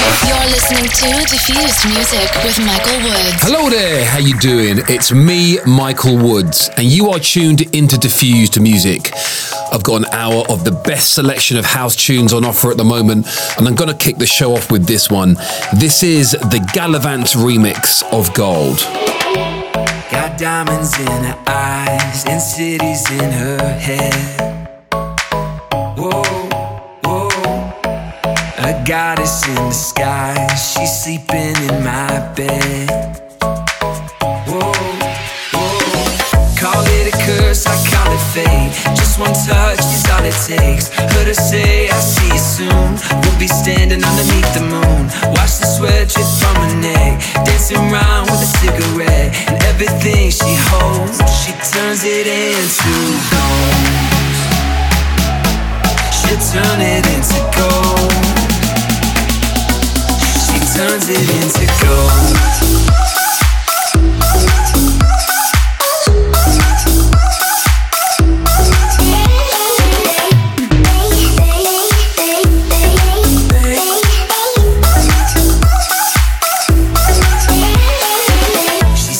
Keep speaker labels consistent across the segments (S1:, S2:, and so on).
S1: You're listening to Diffused Music with Michael Woods.
S2: Hello there, how you doing? It's me, Michael Woods, and you are tuned into Diffused Music. I've got an hour of the best selection of house tunes on offer at the moment, and I'm gonna kick the show off with this one. This is the Gallivant remix of Gold.
S3: Got diamonds in her eyes and cities in her head. Goddess in the sky, she's sleeping in my bed. Whoa, whoa. Call it a curse, I call it fate. Just one touch is all it takes. Heard her say, I'll see you soon. We'll be standing underneath the moon. Watch the sweat drip from her neck. Dancing around with a cigarette. And everything she holds, she turns it into gold. She'll turn it into gold. Turns it into gold. She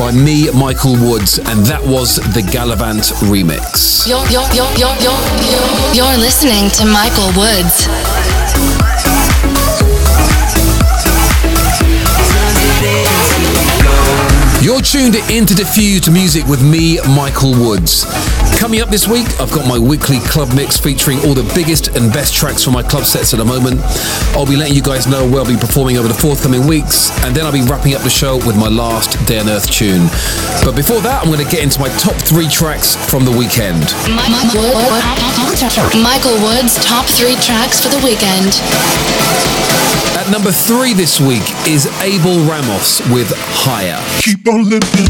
S2: by me, Michael Woods, and that was the Gallivant remix.
S1: You're, you're, you're, you're, listening to Michael Woods.
S2: You're tuned into Diffused Music with me, Michael Woods. Coming up this week, I've got my weekly club mix featuring all the biggest and best tracks from my club sets at the moment. I'll be letting you guys know where I'll be performing over the forthcoming weeks, and then I'll be wrapping up the show with my last Day on Earth tune. But before that, I'm going to get into my top three tracks from the weekend.
S1: Michael Woods' top three tracks for the weekend.
S2: At number three this week is Abel Ramos with Higher.
S4: Keep on living.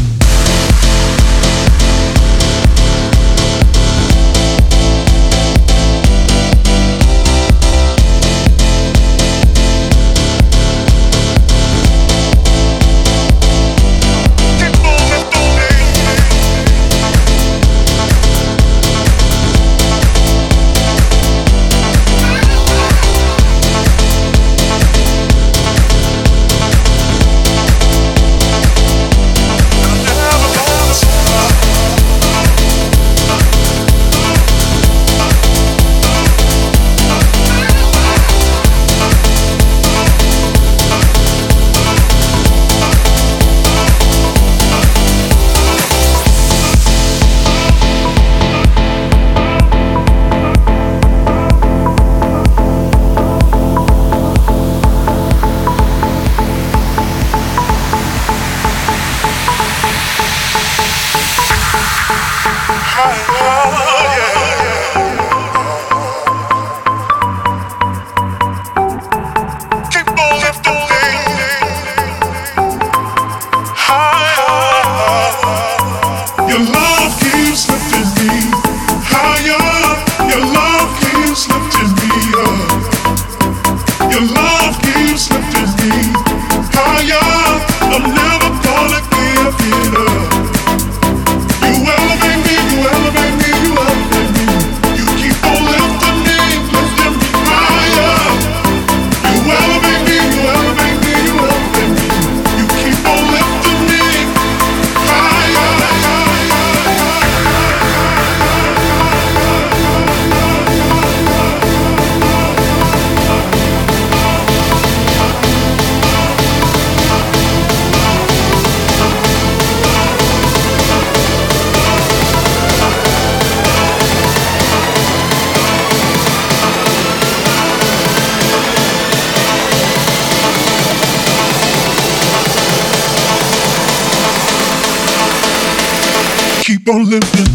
S4: Keep live living.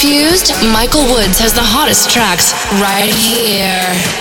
S1: Diffused, Michael Woods has the hottest tracks right here.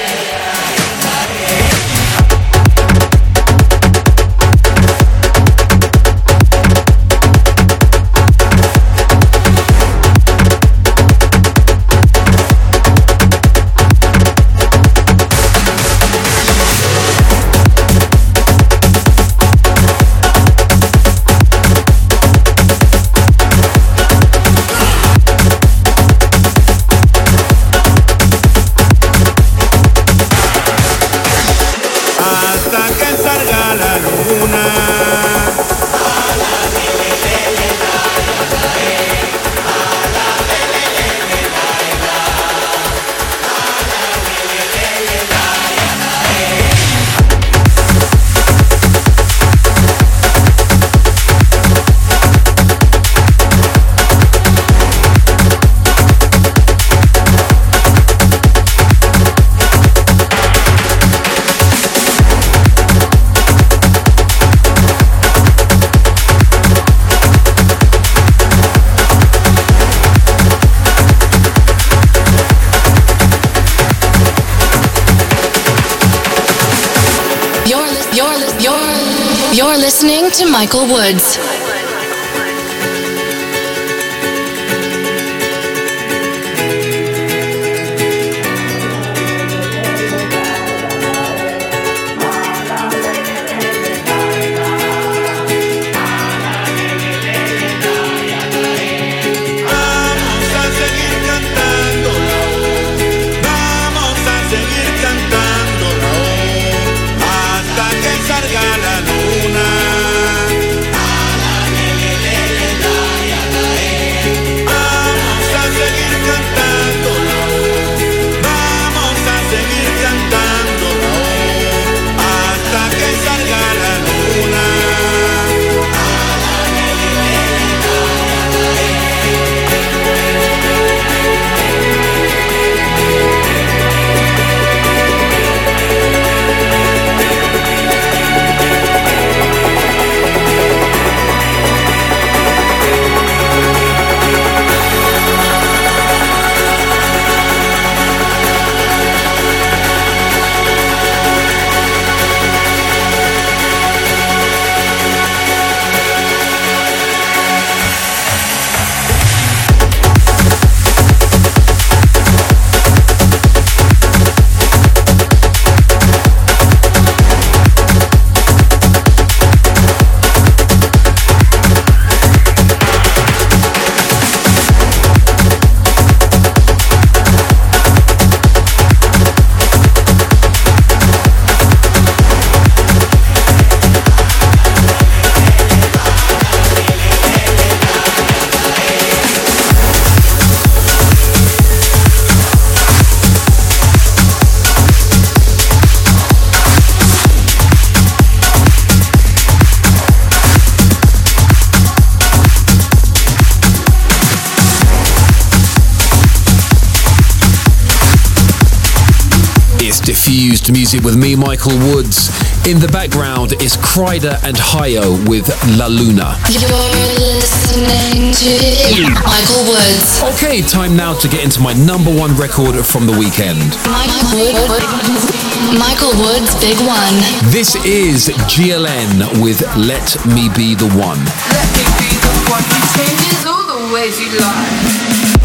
S1: Listening to Michael Woods.
S2: Diffused music with me, Michael Woods. In the background is Kryder and Hyo with La Luna.
S1: You're listening to Michael Woods.
S2: Okay, time now to get into my number one record from the weekend.
S1: Michael Woods. Michael Woods, Big One.
S2: This is GLN with Let Me Be the One.
S5: Let me be the one who changes all the ways you lie.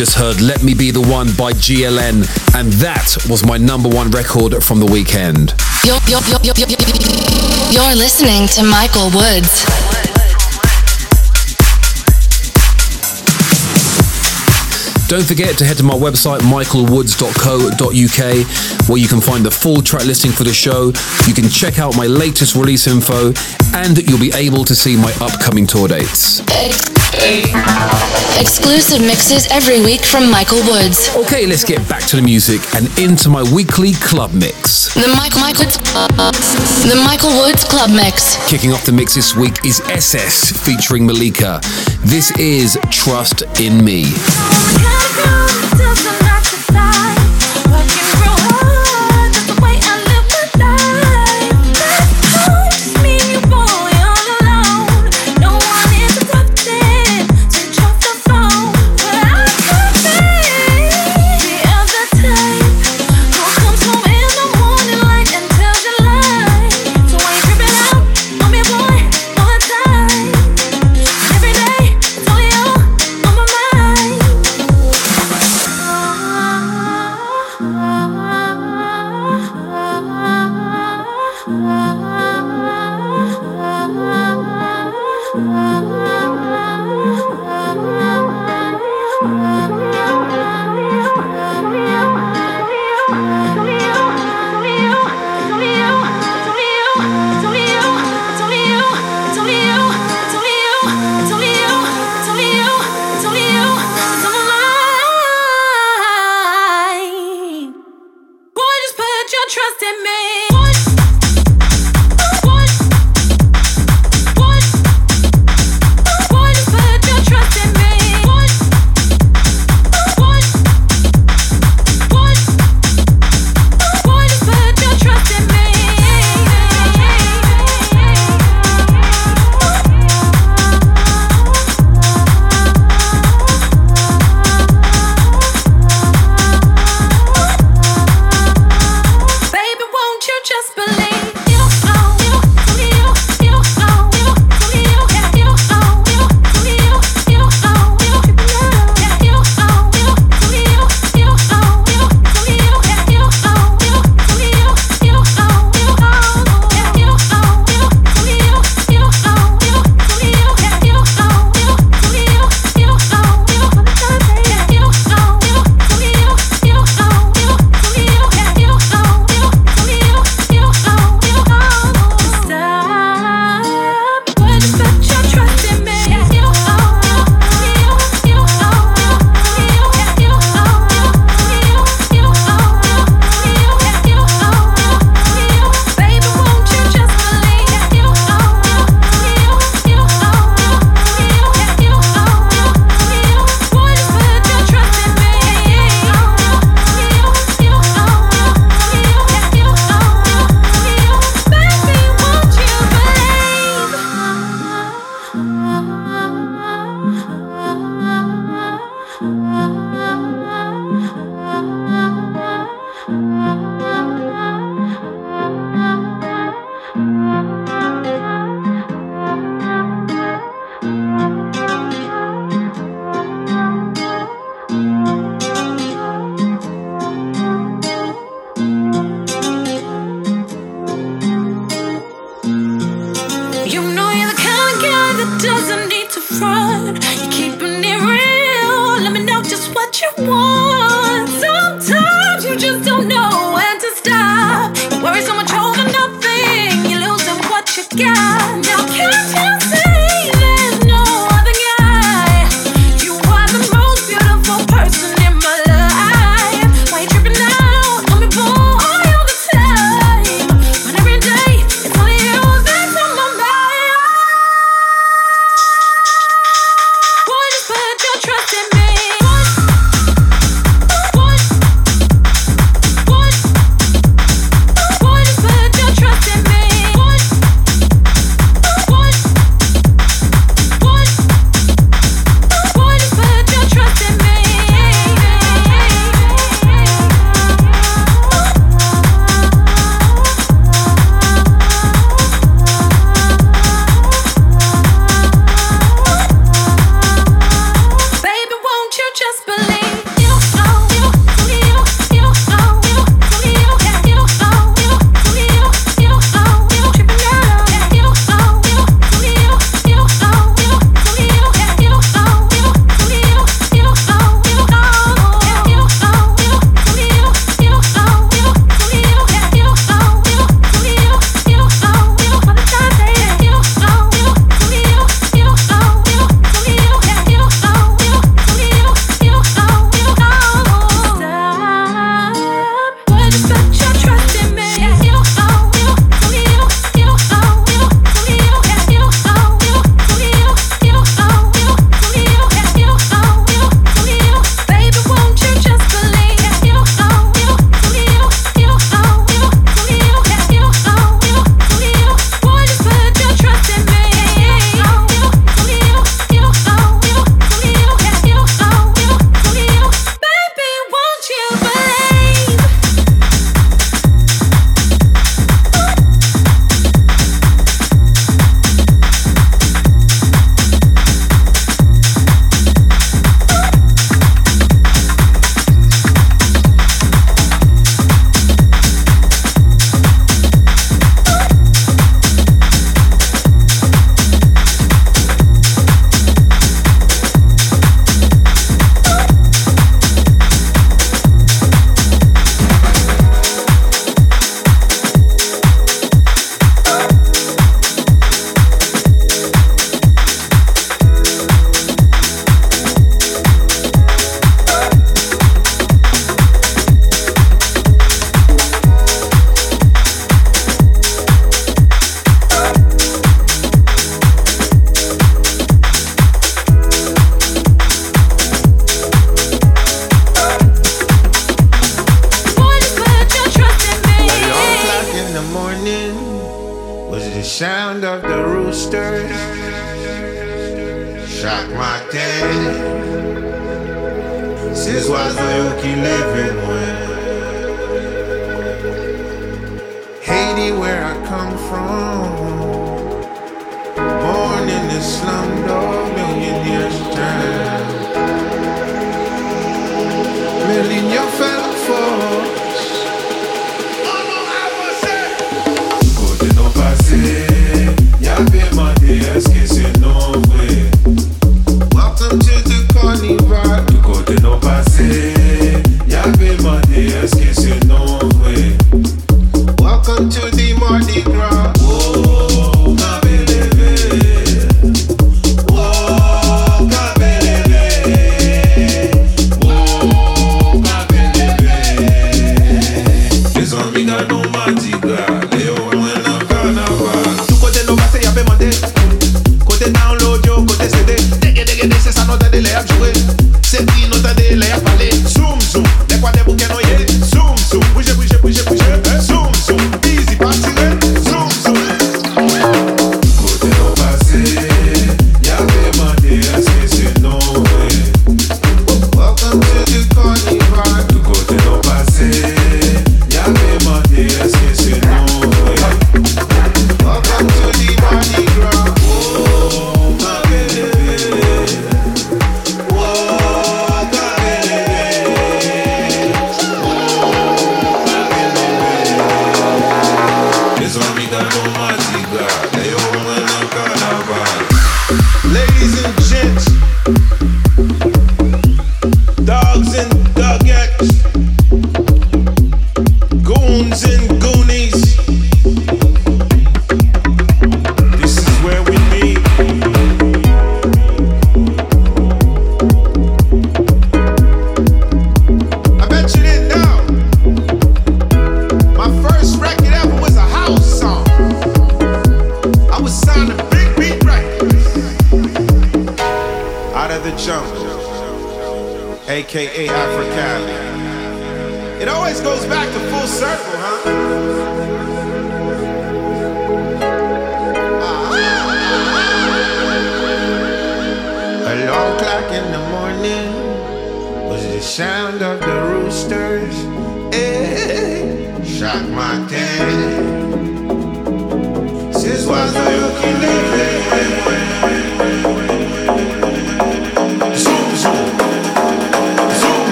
S2: Just heard Let Me Be the One by GLN, and that was my number one record from the weekend.
S1: You're, you're, you're, you're, listening to Michael Woods.
S2: Don't forget to head to my website, michaelwoods.co.uk, where you can find the full track listing for the show. You can check out my latest release info, and you'll be able to see my upcoming tour dates.
S1: Exclusive mixes every week from Michael Woods.
S2: Okay, let's get back to the music and into my weekly club mix.
S1: The Michael, Michael, the Michael Woods Club Mix.
S2: Kicking off the mix this week is SS featuring Malika. This is Trust in Me.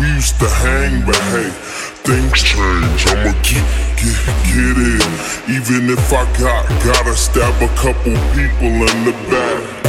S6: we
S7: used to hang, but hey, things change. I'ma keep get, get it. Even if I got gotta stab a couple people in the back.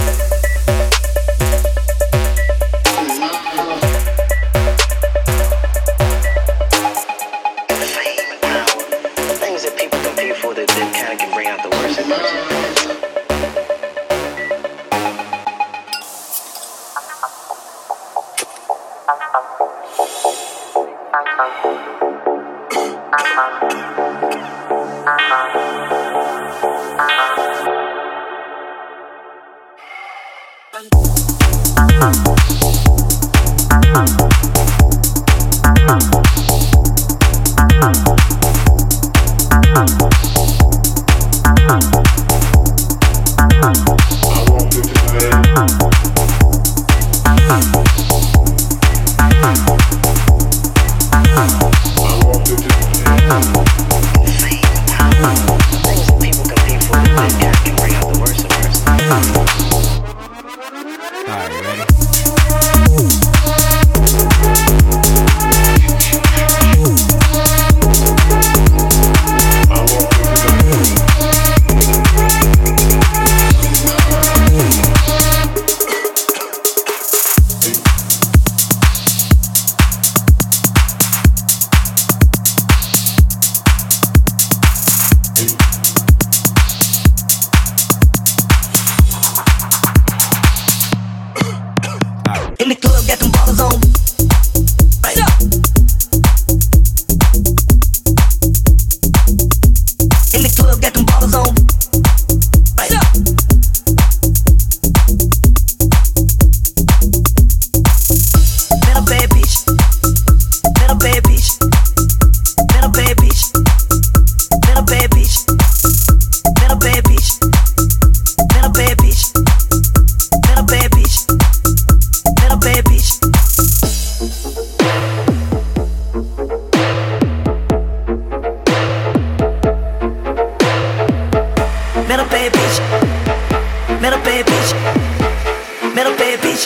S8: Middle baby, Beach. Middle Bay Beach. Middle Bay bitch.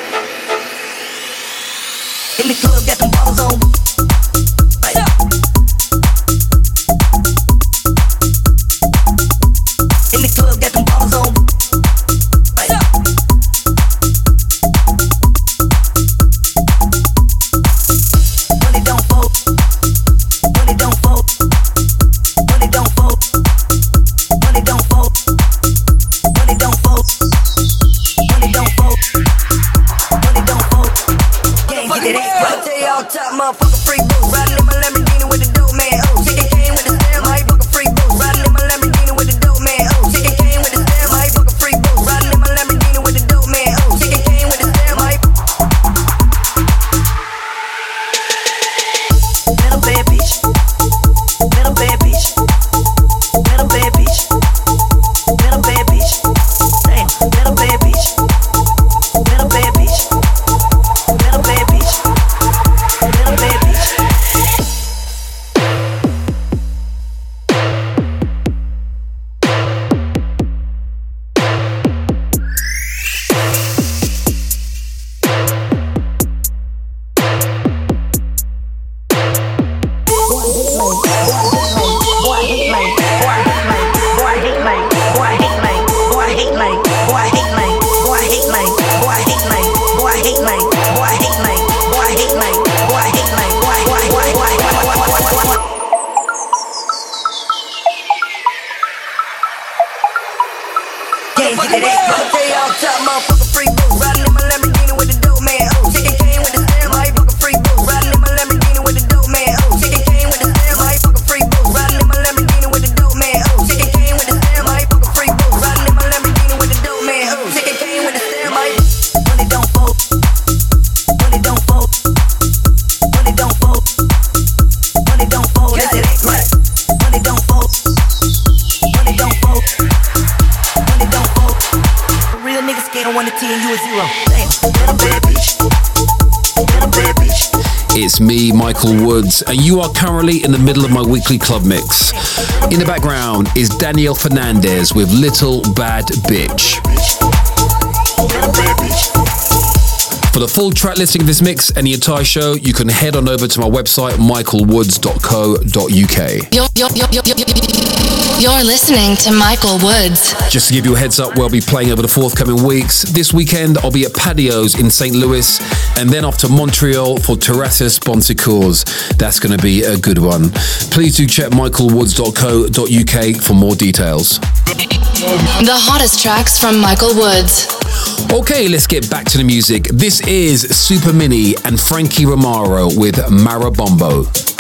S8: In the club, got them bottles on.
S2: It's me, Michael Woods, and you are currently in the middle of my weekly club mix. In the background is Daniel Fernandez with Little Bad Bitch. For the full track listing of this mix and the entire show, you can head on over to my website, michaelwoods.co.uk.
S1: You're, you're, you're, you're, listening to Michael Woods.
S2: Just to give you a heads up where I'll be playing over the forthcoming weeks, this weekend I'll be at Patios in St. Louis and then off to Montreal for Terrasses Bonsecours. That's going to be a good one. Please do check michaelwoods.co.uk for more details.
S1: The hottest tracks from Michael Woods.
S2: Okay, let's get back to the music. This is Super Mini and Frankie Romaro with Marabombo.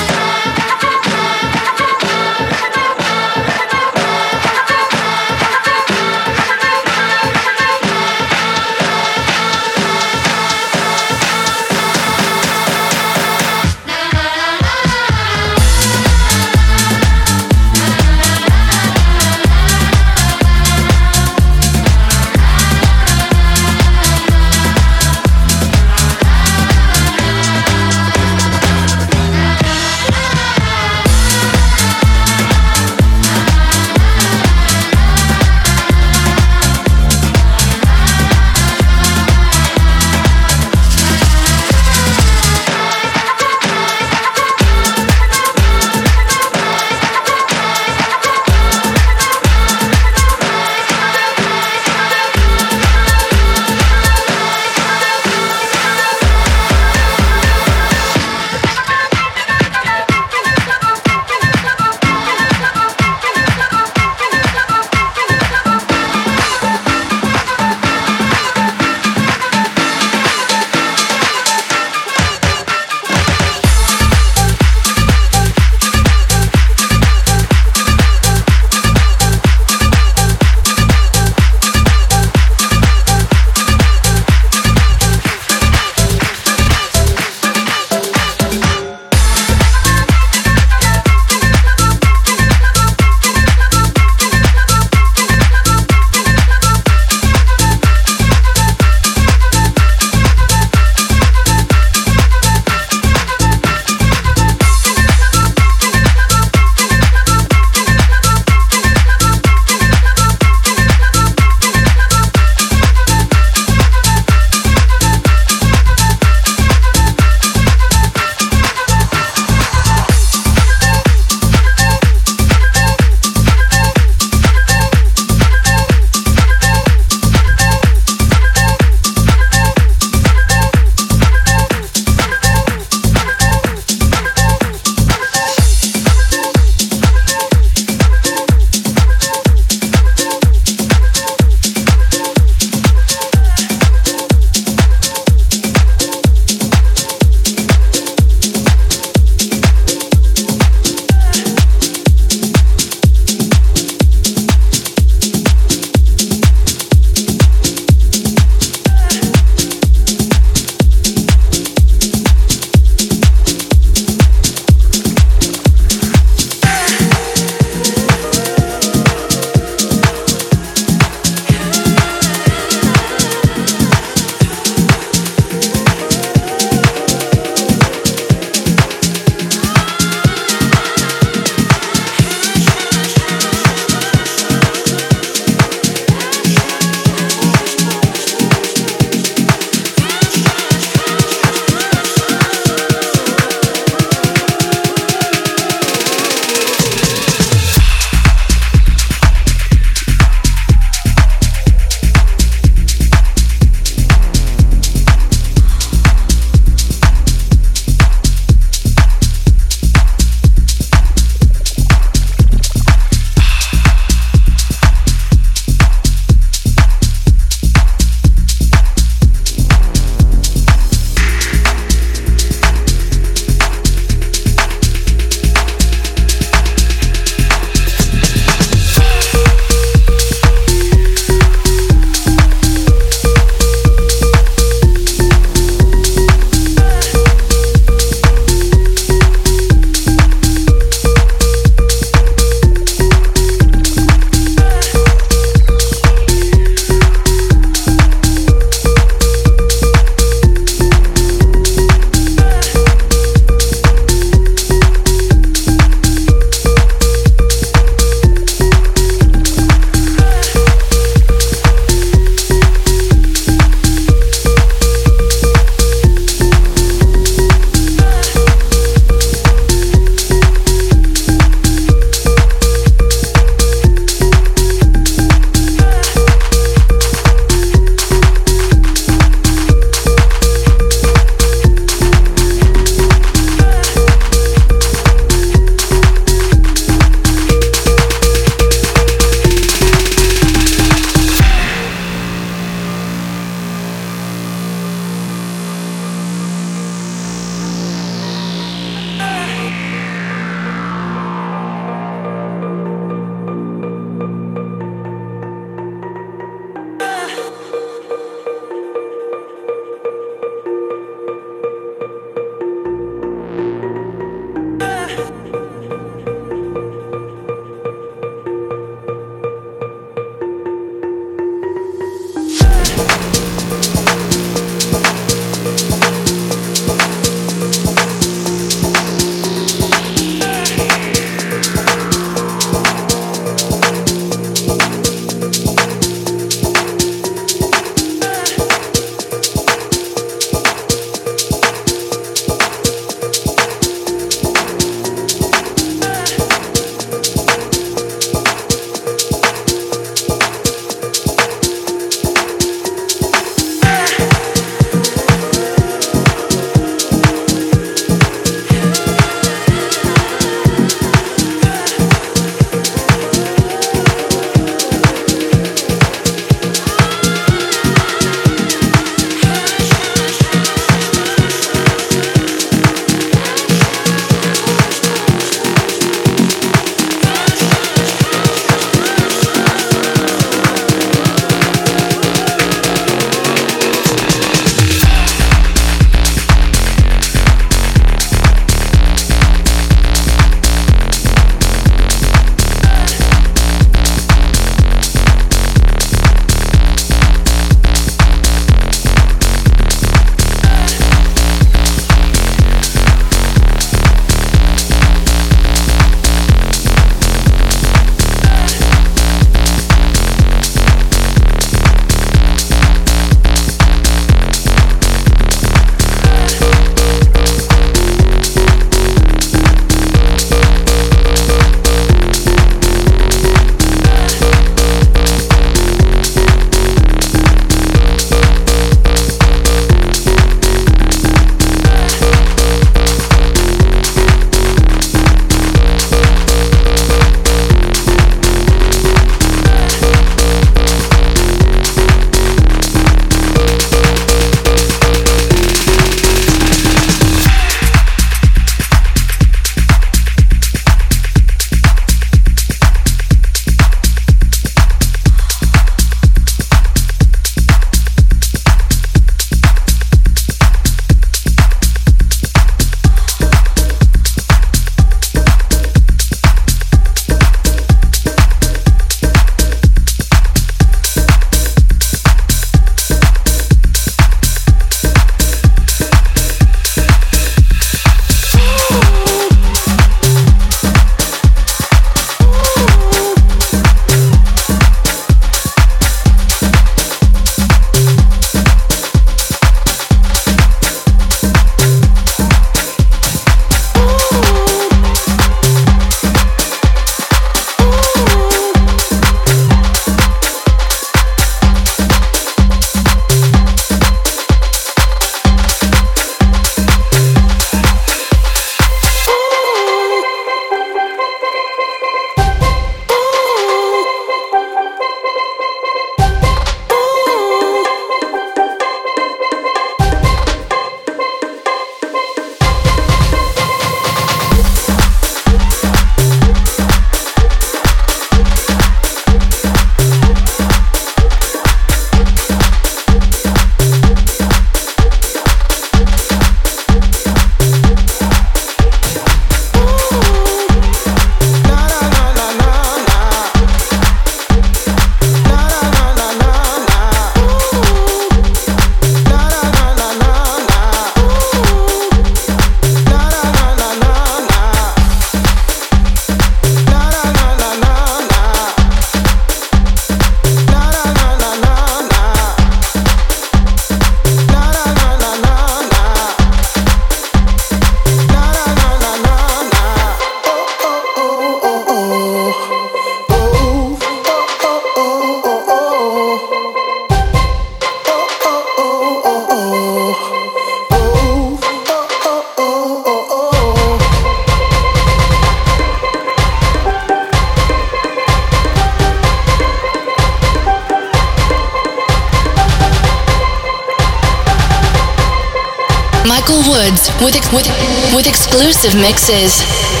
S1: Michael Woods with, with, with exclusive mixes.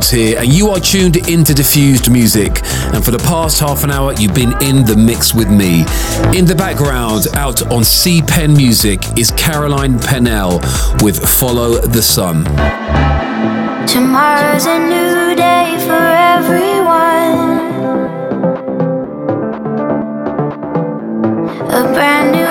S2: Woods here, and you are tuned into Diffused Music. And for the past half an hour, you've been in the mix with me. In the background, out on C Pen Music, is Caroline Pennell with Follow the Sun.
S9: Tomorrow's a new day for everyone. A brand new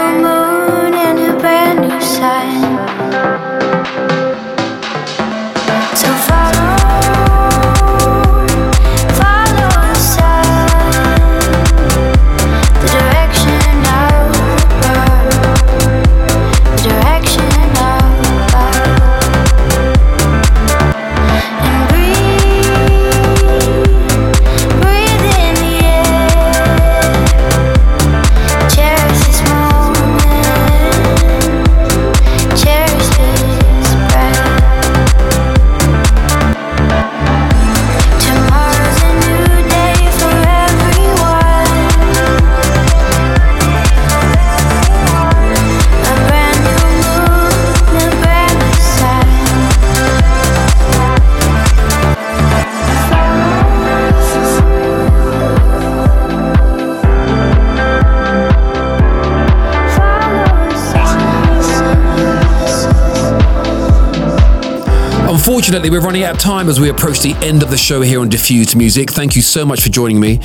S2: Unfortunately, we're running out of time as we approach the end of the show here on Diffused Music. Thank you so much for joining me.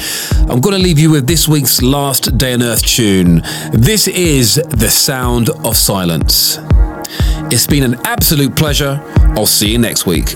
S2: I'm going to leave you with this week's last Day on Earth tune. This is The Sound of Silence. It's been an absolute pleasure. I'll see you next week.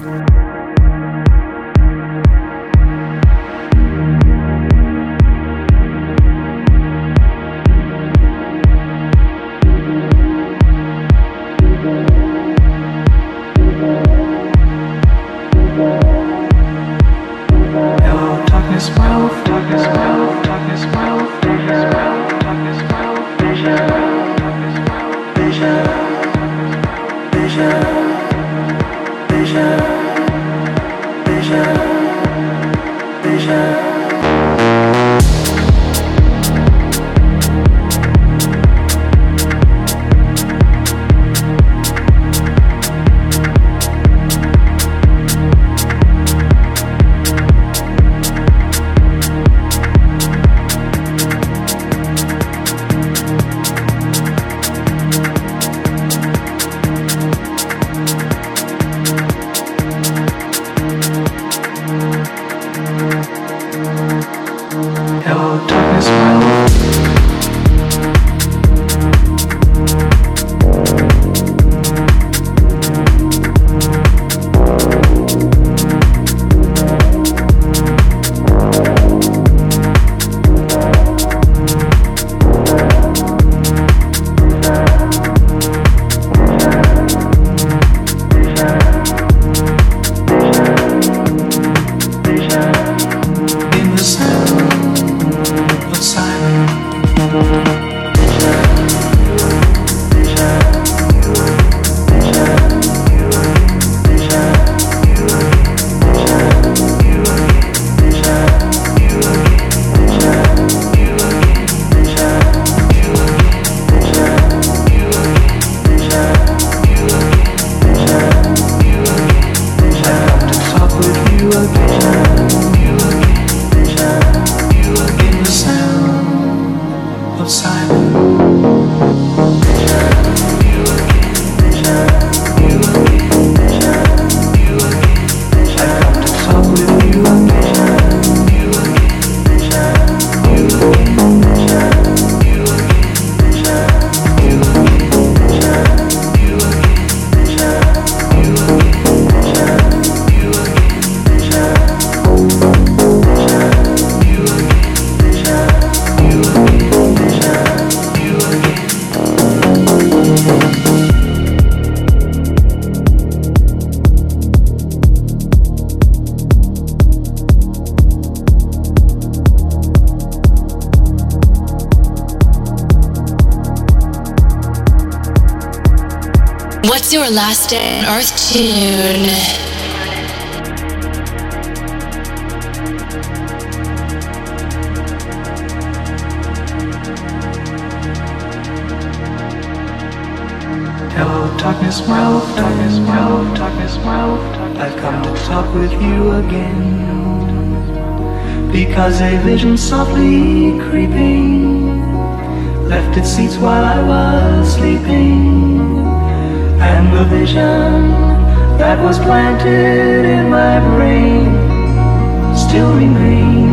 S1: What's your last day on Earth tune?
S3: Hello, darkness, my love, darkness, my love, darkness, my love.
S10: I've come to talk with you again. Because a vision softly creeping left its seats while I was sleeping. And the vision that was planted in my brain still remains.